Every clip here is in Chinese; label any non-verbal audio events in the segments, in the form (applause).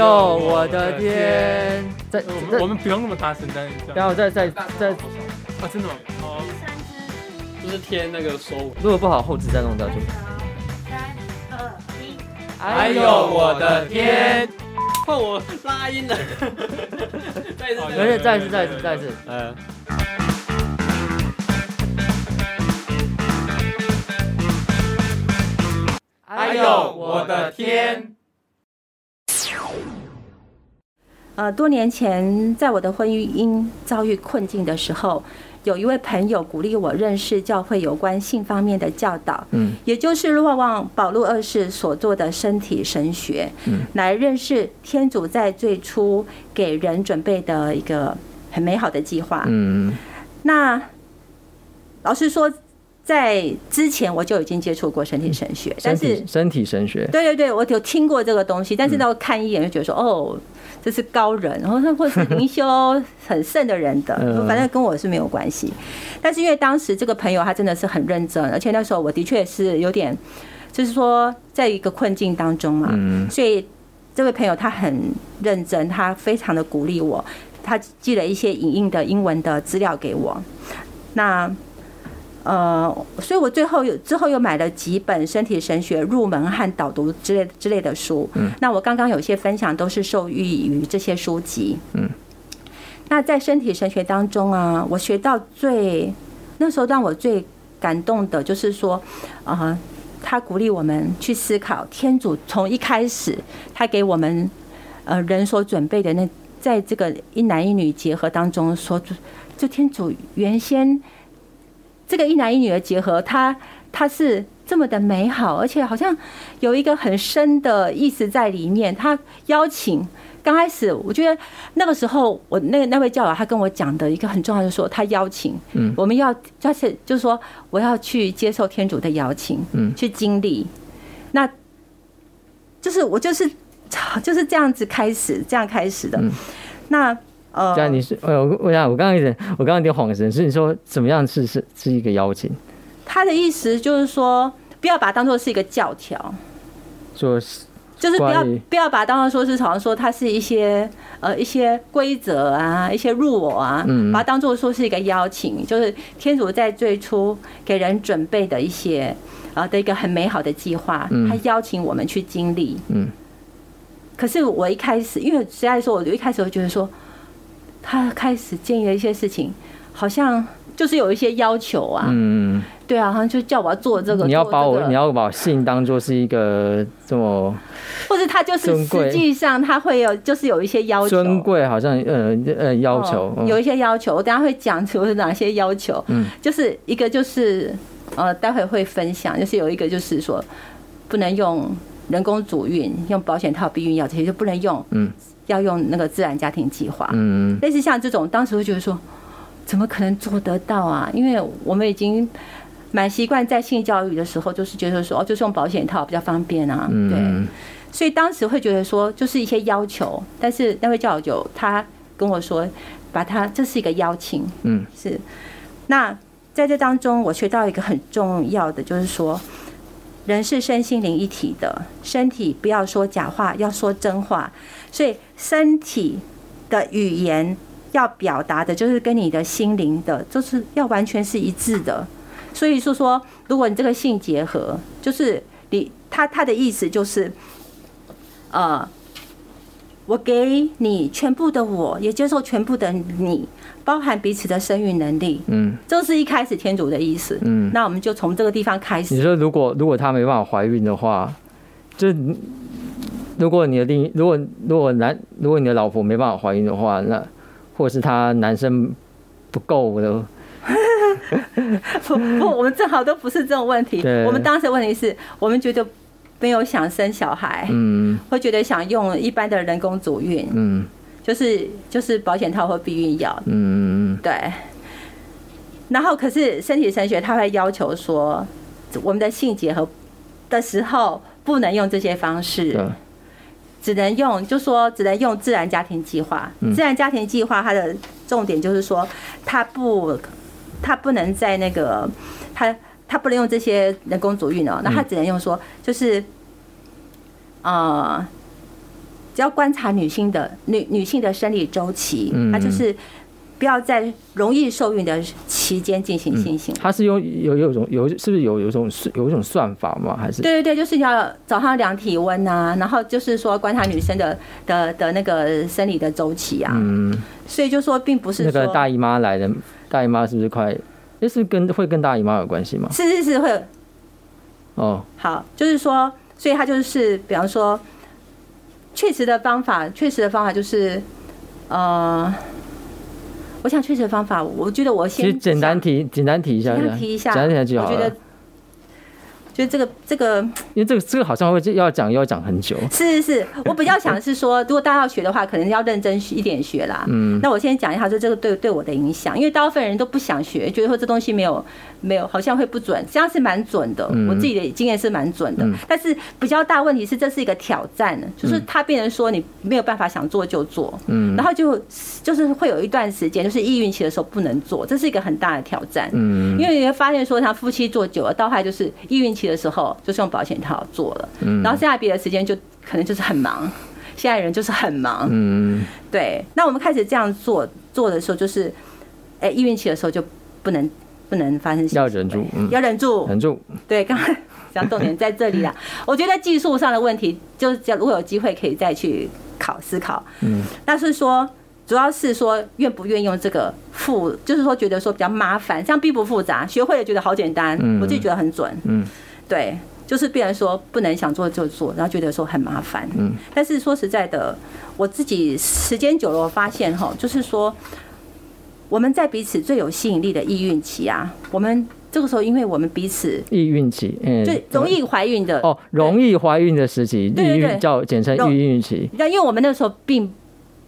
呦，我的天！在我们我们不用那么大声，但是然后再再再啊，真的吗？哦，就是贴那个收尾，如果不好后置再弄掉就。三二一，哎呦，我的天！换我拉音了，(laughs) 再一次，而且再一次，再一次，再一次，嗯。哎呦，我的天！呃，多年前，在我的婚姻遭遇困境的时候，有一位朋友鼓励我认识教会有关性方面的教导，嗯，也就是若望保禄二世所做的身体神学，嗯，来认识天主在最初给人准备的一个很美好的计划，嗯，那老实说。在之前我就已经接触过身体神学，但是身体神学，对对对，我有听过这个东西，但是到看一眼就觉得说，哦，这是高人，然后他或是灵修很圣的人的，(laughs) 反正跟我是没有关系。但是因为当时这个朋友他真的是很认真，而且那时候我的确是有点，就是说在一个困境当中嘛，所以这位朋友他很认真，他非常的鼓励我，他寄了一些影印的英文的资料给我，那。呃，所以我最后有之后又买了几本身体神学入门和导读之类之类的书。嗯，那我刚刚有些分享都是受益于这些书籍。嗯，那在身体神学当中啊，我学到最那时候让我最感动的就是说，啊、呃，他鼓励我们去思考天主从一开始他给我们呃人所准备的那在这个一男一女结合当中所，就天主原先。这个一男一女的结合，它它是这么的美好，而且好像有一个很深的意思在里面。他邀请，刚开始我觉得那个时候，我那那位教友他跟我讲的一个很重要的说，他邀请，嗯，我们要就是就是说，我要去接受天主的邀请，嗯，去经历，那就是我就是就是这样子开始，这样开始的，那。呃，这样你是，我我想我刚刚有点，我刚刚有点恍神，是你说怎么样是是是一个邀请？他的意思就是说，不要把它当做是一个教条，就是就是不要不要把它当做说是好像说它是一些呃一些规则啊，一些入我啊，嗯，把它当做说是一个邀请，就是天主在最初给人准备的一些啊的一个很美好的计划，他邀请我们去经历，嗯。可是我一开始，因为实在说，我就一开始会觉得说。他开始建议的一些事情，好像就是有一些要求啊。嗯，对啊，好像就叫我要做这个。你要把我，你要把性当做是一个这么，或者他就是实际上他会有，就是有一些要求。尊贵好像呃呃要求，有一些要求，我等下会讲出是哪些要求。嗯，就是一个就是呃，待会会分享，就是有一个就是说不能用人工主孕，用保险套、避孕药这些就不能用。嗯。要用那个自然家庭计划，嗯，类似像这种，当时会觉得说，怎么可能做得到啊？因为我们已经蛮习惯在性教育的时候，就是觉得说，哦，就是用保险套比较方便啊，对。所以当时会觉得说，就是一些要求，但是那位教友他跟我说，把他这是一个邀请，嗯，是。那在这当中，我学到一个很重要的，就是说，人是身心灵一体的，身体不要说假话，要说真话。所以身体的语言要表达的，就是跟你的心灵的，就是要完全是一致的。所以说说，如果你这个性结合，就是你他他的意思就是，呃，我给你全部的我，也接受全部的你，包含彼此的生育能力。嗯，这是一开始天主的意思。嗯，那我们就从这个地方开始。你说，如果如果他没办法怀孕的话，就。如果你的另如果如果男如果你的老婆没办法怀孕的话，那或者是他男生不够的，(laughs) 不不，我们正好都不是这种问题。我们当时的问题是我们觉得没有想生小孩，嗯，会觉得想用一般的人工阻孕，嗯，就是就是保险套或避孕药，嗯嗯对。然后可是身体神学他会要求说，我们的性结合的时候不能用这些方式。只能用，就说只能用自然家庭计划。自然家庭计划它的重点就是说，它不，它不能在那个，它它不能用这些人工助孕哦。那他只能用说，就是，呃，只要观察女性的女女性的生理周期，那就是。不要在容易受孕的期间进行性行为。它是有有有一种有是不是有有一种有一种算法吗？还是？对对对，就是要早上量体温啊，然后就是说观察女生的的的那个生理的周期啊。嗯。所以就说并不是那个大姨妈来的，大姨妈是不是快？那是跟会跟大姨妈有关系吗？是是是会。哦。好，就是说，所以它就是比方说，确实的方法，确实的方法就是，呃。我想确实的方法，我觉得我先其实简单提，简单提一下，简单提一下，简单提一下就好了。就这个这个，因为这个这个好像会要讲又要讲很久。是是是，我比较想的是说，如果大家要学的话，可能要认真一点学啦。嗯。那我先讲一下，就这个对对我的影响，因为大部分人都不想学，觉得说这东西没有没有，好像会不准，实际上是蛮准的。我自己的经验是蛮准的，但是比较大问题是这是一个挑战，就是它变成说你没有办法想做就做。嗯。然后就就是会有一段时间，就是易孕期的时候不能做，这是一个很大的挑战。嗯。因为你会发现说，他夫妻做久了，到后来就是易孕期的时候，就是用保险套做了，嗯。然后剩下别的时间就可能就是很忙，现在人就是很忙，嗯，对。那我们开始这样做做的时候，就是，哎，易孕期的时候就不能不能发生，要忍住，要忍住，忍住。对，刚才讲重点在这里了。(laughs) 我觉得技术上的问题，就是如果有机会可以再去考思考，嗯，但是说。主要是说愿不愿意用这个复，就是说觉得说比较麻烦，这样并不复杂，学会了觉得好简单，嗯。我自己觉得很准，嗯，对，就是变然说不能想做就做，然后觉得说很麻烦，嗯，但是说实在的，我自己时间久了，我发现哈，就是说我们在彼此最有吸引力的易孕期啊，我们这个时候因为我们彼此易孕期，嗯，最容易怀孕的哦，容易怀孕的时期，易孕叫简称易孕期，那因为我们那个时候并。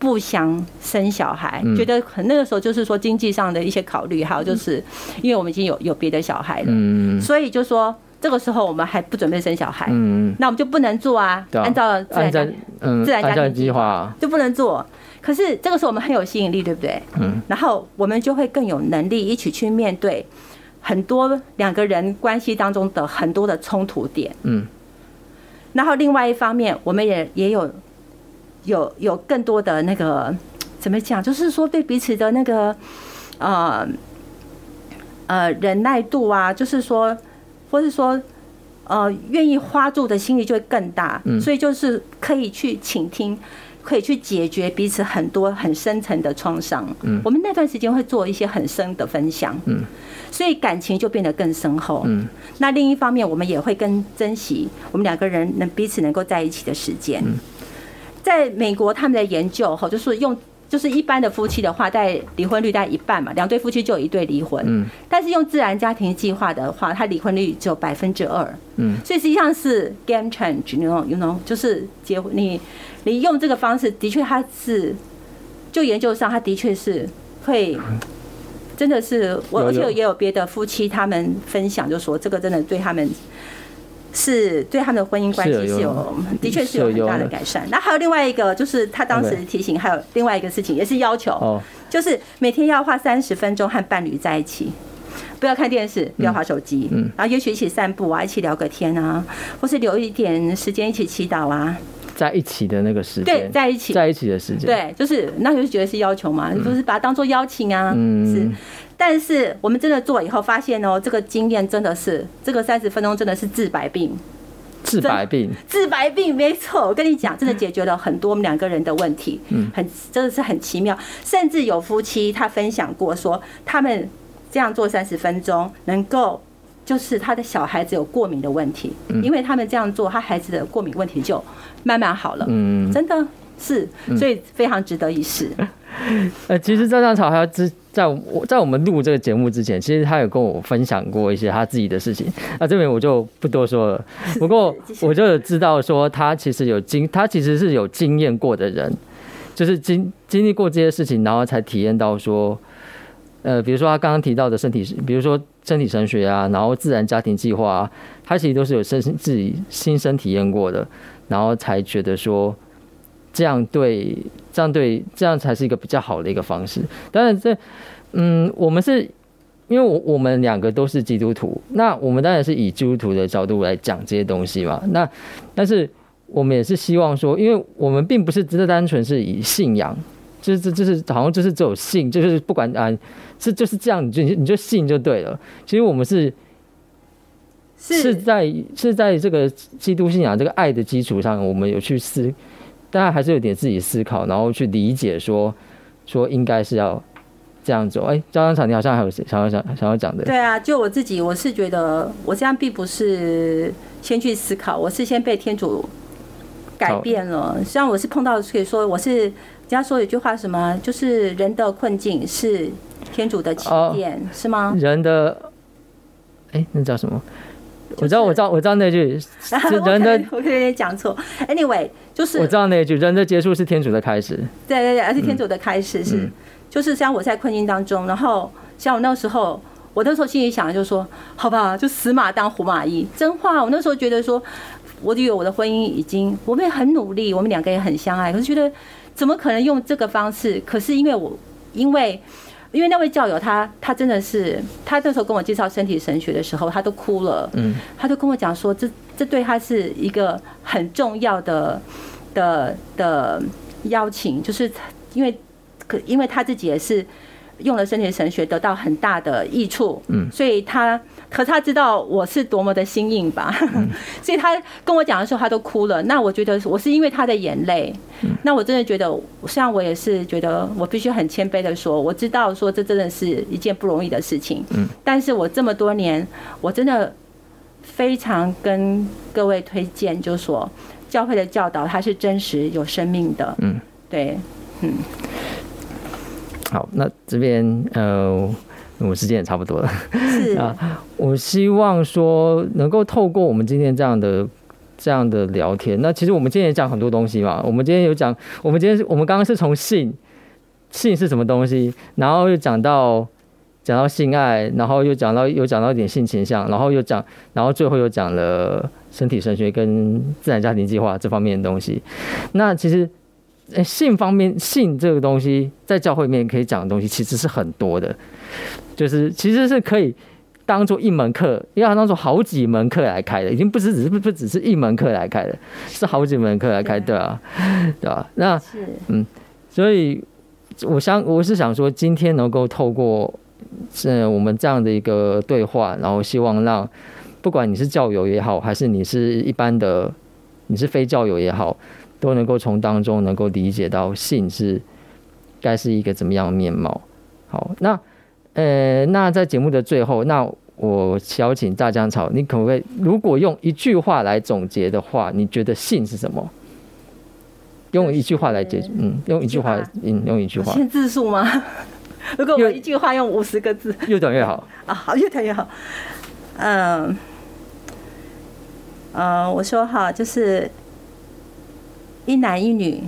不想生小孩，觉得很那个时候就是说经济上的一些考虑，还有就是因为我们已经有有别的小孩了，嗯。所以就说这个时候我们还不准备生小孩，那我们就不能做啊，按照自然自然家庭计划就不能做。可是这个时候我们很有吸引力，对不对？然后我们就会更有能力一起去面对很多两个人关系当中的很多的冲突点。嗯，然后另外一方面，我们也也有。有有更多的那个怎么讲？就是说对彼此的那个呃呃忍耐度啊，就是说，或是说呃愿意花住的心力就会更大。所以就是可以去倾听，可以去解决彼此很多很深层的创伤。嗯，我们那段时间会做一些很深的分享。嗯，所以感情就变得更深厚。嗯，那另一方面，我们也会更珍惜我们两个人能彼此能够在一起的时间。嗯在美国，他们的研究哈，就是用就是一般的夫妻的话，在离婚率在一半嘛，两对夫妻就有一对离婚。嗯。但是用自然家庭计划的话，他离婚率只有百分之二。嗯。所以实际上是 game change，you know，you know，就是结婚，你你用这个方式，的确他是就研究上，他的确是会真的是我，而且也有别的夫妻他们分享，就说这个真的对他们。是对他们的婚姻关系是有，的确是有很大的改善。那还有另外一个，就是他当时提醒，还有另外一个事情，也是要求，就是每天要花三十分钟和伴侣在一起，不要看电视，不要划手机，然后也许一起散步啊，一起聊个天啊，或是留一点时间一起祈祷啊，在一起的那个时间，对，在一起，在一起的时间，对，就是那就是觉得是要求嘛，就是把它当做邀请啊，嗯。是。但是我们真的做以后发现哦，这个经验真的是这个三十分钟真的是治百病，治百病，治百病，没错。我跟你讲，真的解决了很多我们两个人的问题，嗯，很真的是很奇妙。甚至有夫妻他分享过说，他们这样做三十分钟，能够就是他的小孩子有过敏的问题，因为他们这样做，他孩子的过敏问题就慢慢好了，嗯，真的是，所以非常值得一试。(laughs) 呃，其实张张草还要之在我在我们录这个节目之前，其实他有跟我分享过一些他自己的事情。那这边我就不多说了。(laughs) 不过我就有知道说，他其实有经，他其实是有经验过的人，就是经经历过这些事情，然后才体验到说，呃，比如说他刚刚提到的身体，比如说身体神学啊，然后自然家庭计划啊，他其实都是有身自己亲身体验过的，然后才觉得说。这样对，这样对，这样才是一个比较好的一个方式。当然，这，嗯，我们是，因为我我们两个都是基督徒，那我们当然是以基督徒的角度来讲这些东西嘛。那，但是我们也是希望说，因为我们并不是真的单纯是以信仰，就是这就是好像就是只有信，就是不管啊，是就是这样，你就你就信就对了。其实我们是是在是在这个基督信仰这个爱的基础上，我们有去思，大家还是有点自己思考，然后去理解说说应该是要这样做。哎，张张场，你好像还有想要想想要讲的？对啊，就我自己，我是觉得我这样并不是先去思考，我是先被天主。改变了，虽然我是碰到，可以说我是人家说有一句话，什么就是人的困境是天主的起点，哦、是吗？人的，哎，那叫什么？我知道，(laughs) 我知道，我知道那句，(laughs) 人的，我可能有点讲错。Anyway，就是我知道那句，人的结束是天主的开始。对对对，而是天主的开始是，嗯、就是像我在困境当中，然后像我那时候，我那时候心里想的就是说，好吧，就死马当活马医。真话，我那时候觉得说。我就有我的婚姻已经，我们也很努力，我们两个也很相爱，可是觉得怎么可能用这个方式？可是因为我，因为，因为那位教友他他真的是，他那时候跟我介绍身体神学的时候，他都哭了，嗯，他就跟我讲说，这这对他是一个很重要的的的邀请，就是因为可因为他自己也是。用了身体神学得到很大的益处，嗯，所以他可他知道我是多么的心硬吧，(laughs) 所以他跟我讲的时候他都哭了。那我觉得我是因为他的眼泪，那我真的觉得，虽然我也是觉得我必须很谦卑的说，我知道说这真的是一件不容易的事情，嗯，但是我这么多年，我真的非常跟各位推荐，就是说教会的教导它是真实有生命的，嗯，对，嗯。好，那这边呃，我时间也差不多了。是啊，(laughs) 我希望说能够透过我们今天这样的这样的聊天，那其实我们今天也讲很多东西嘛。我们今天有讲，我们今天我们刚刚是从性，性是什么东西，然后又讲到讲到性爱，然后又讲到又讲到一点性倾向，然后又讲，然后最后又讲了身体神学跟自然家庭计划这方面的东西。那其实。性方面，性这个东西在教会里面可以讲的东西其实是很多的，就是其实是可以当做一门课，要当做好几门课来开的，已经不是只是不不只是一门课来开的，是好几门课来开，对啊，对吧？那嗯，所以我想我是想说，今天能够透过是我们这样的一个对话，然后希望让不管你是教友也好，还是你是一般的，你是非教友也好。都能够从当中能够理解到性是该是一个怎么样的面貌。好，那呃，那在节目的最后，那我邀请大江草，你可不可以如果用一句话来总结的话，你觉得性是什么？用一句话来解，嗯，用一句话，嗯，用一句话。限字数吗？(laughs) 如果我一句话用五十个字，越短越好啊，好，越短越好。嗯，呃，我说哈，就是。一男一女，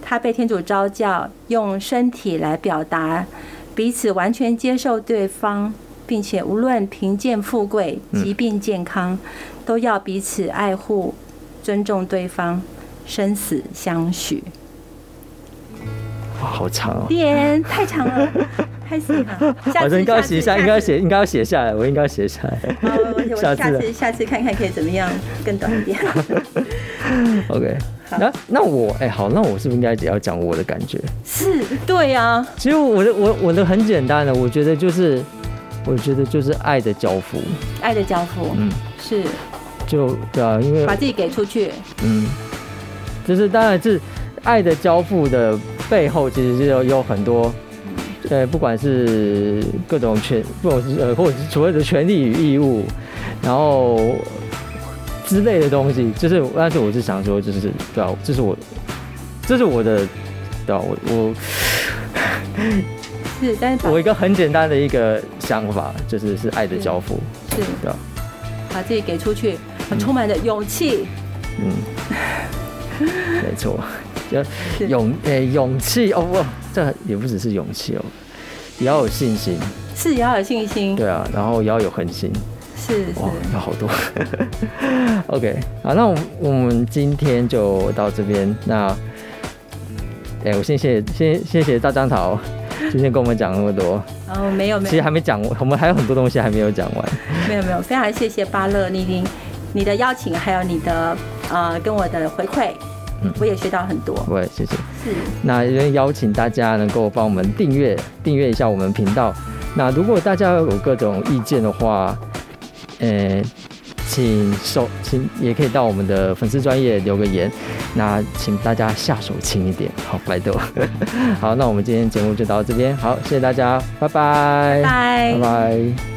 他被天主召教，用身体来表达彼此完全接受对方，并且无论贫贱富贵、疾病健康，都要彼此爱护、尊重对方，生死相许。哇，好长哦！天，太长了，太细了。(laughs) 好像应该要写下，应该要写，应该要写下来。我应该要写下来。我 (laughs) 下次下次看看可以怎么样更短一点。(laughs) OK。那那我哎、欸、好，那我是不是应该也要讲我的感觉？是，对呀、啊。其实我的我我的很简单的，我觉得就是，我觉得就是爱的交付。爱的交付，嗯，是。就对啊，因为把自己给出去。嗯，就是当然是爱的交付的背后，其实就有有很多，呃，不管是各种权，不管是呃，或者是所谓的权利与义务，然后。之类的东西，就是，但是我是想说，就是，对啊，这是我，这是我的，对啊，我我，是，但是我一个很简单的一个想法，就是是爱的交付，是，对啊，把自己给出去，很充满的勇气，嗯，没错，就 (laughs) 勇，诶、欸，勇气哦不，这也不只是勇气哦，也要有信心，是也要有信心，对啊，然后也要有恒心。是，是哇，有好多。(laughs) OK，好，那我我们今天就到这边。那，哎、欸，我先谢谢，先谢谢大张桃，今天跟我们讲那么多。哦，没有没有，其实还没讲，我们还有很多东西还没有讲完。没有没有，非常谢谢巴乐，你你你的邀请，还有你的呃跟我的回馈，嗯，我也学到很多。对，谢谢。是。那也邀请大家能够帮我们订阅订阅一下我们频道。那如果大家有各种意见的话，呃，请手请也可以到我们的粉丝专业留个言。那请大家下手轻一点，好，拜托。(laughs) 好，那我们今天节目就到这边，好，谢谢大家，拜拜，拜拜。拜拜。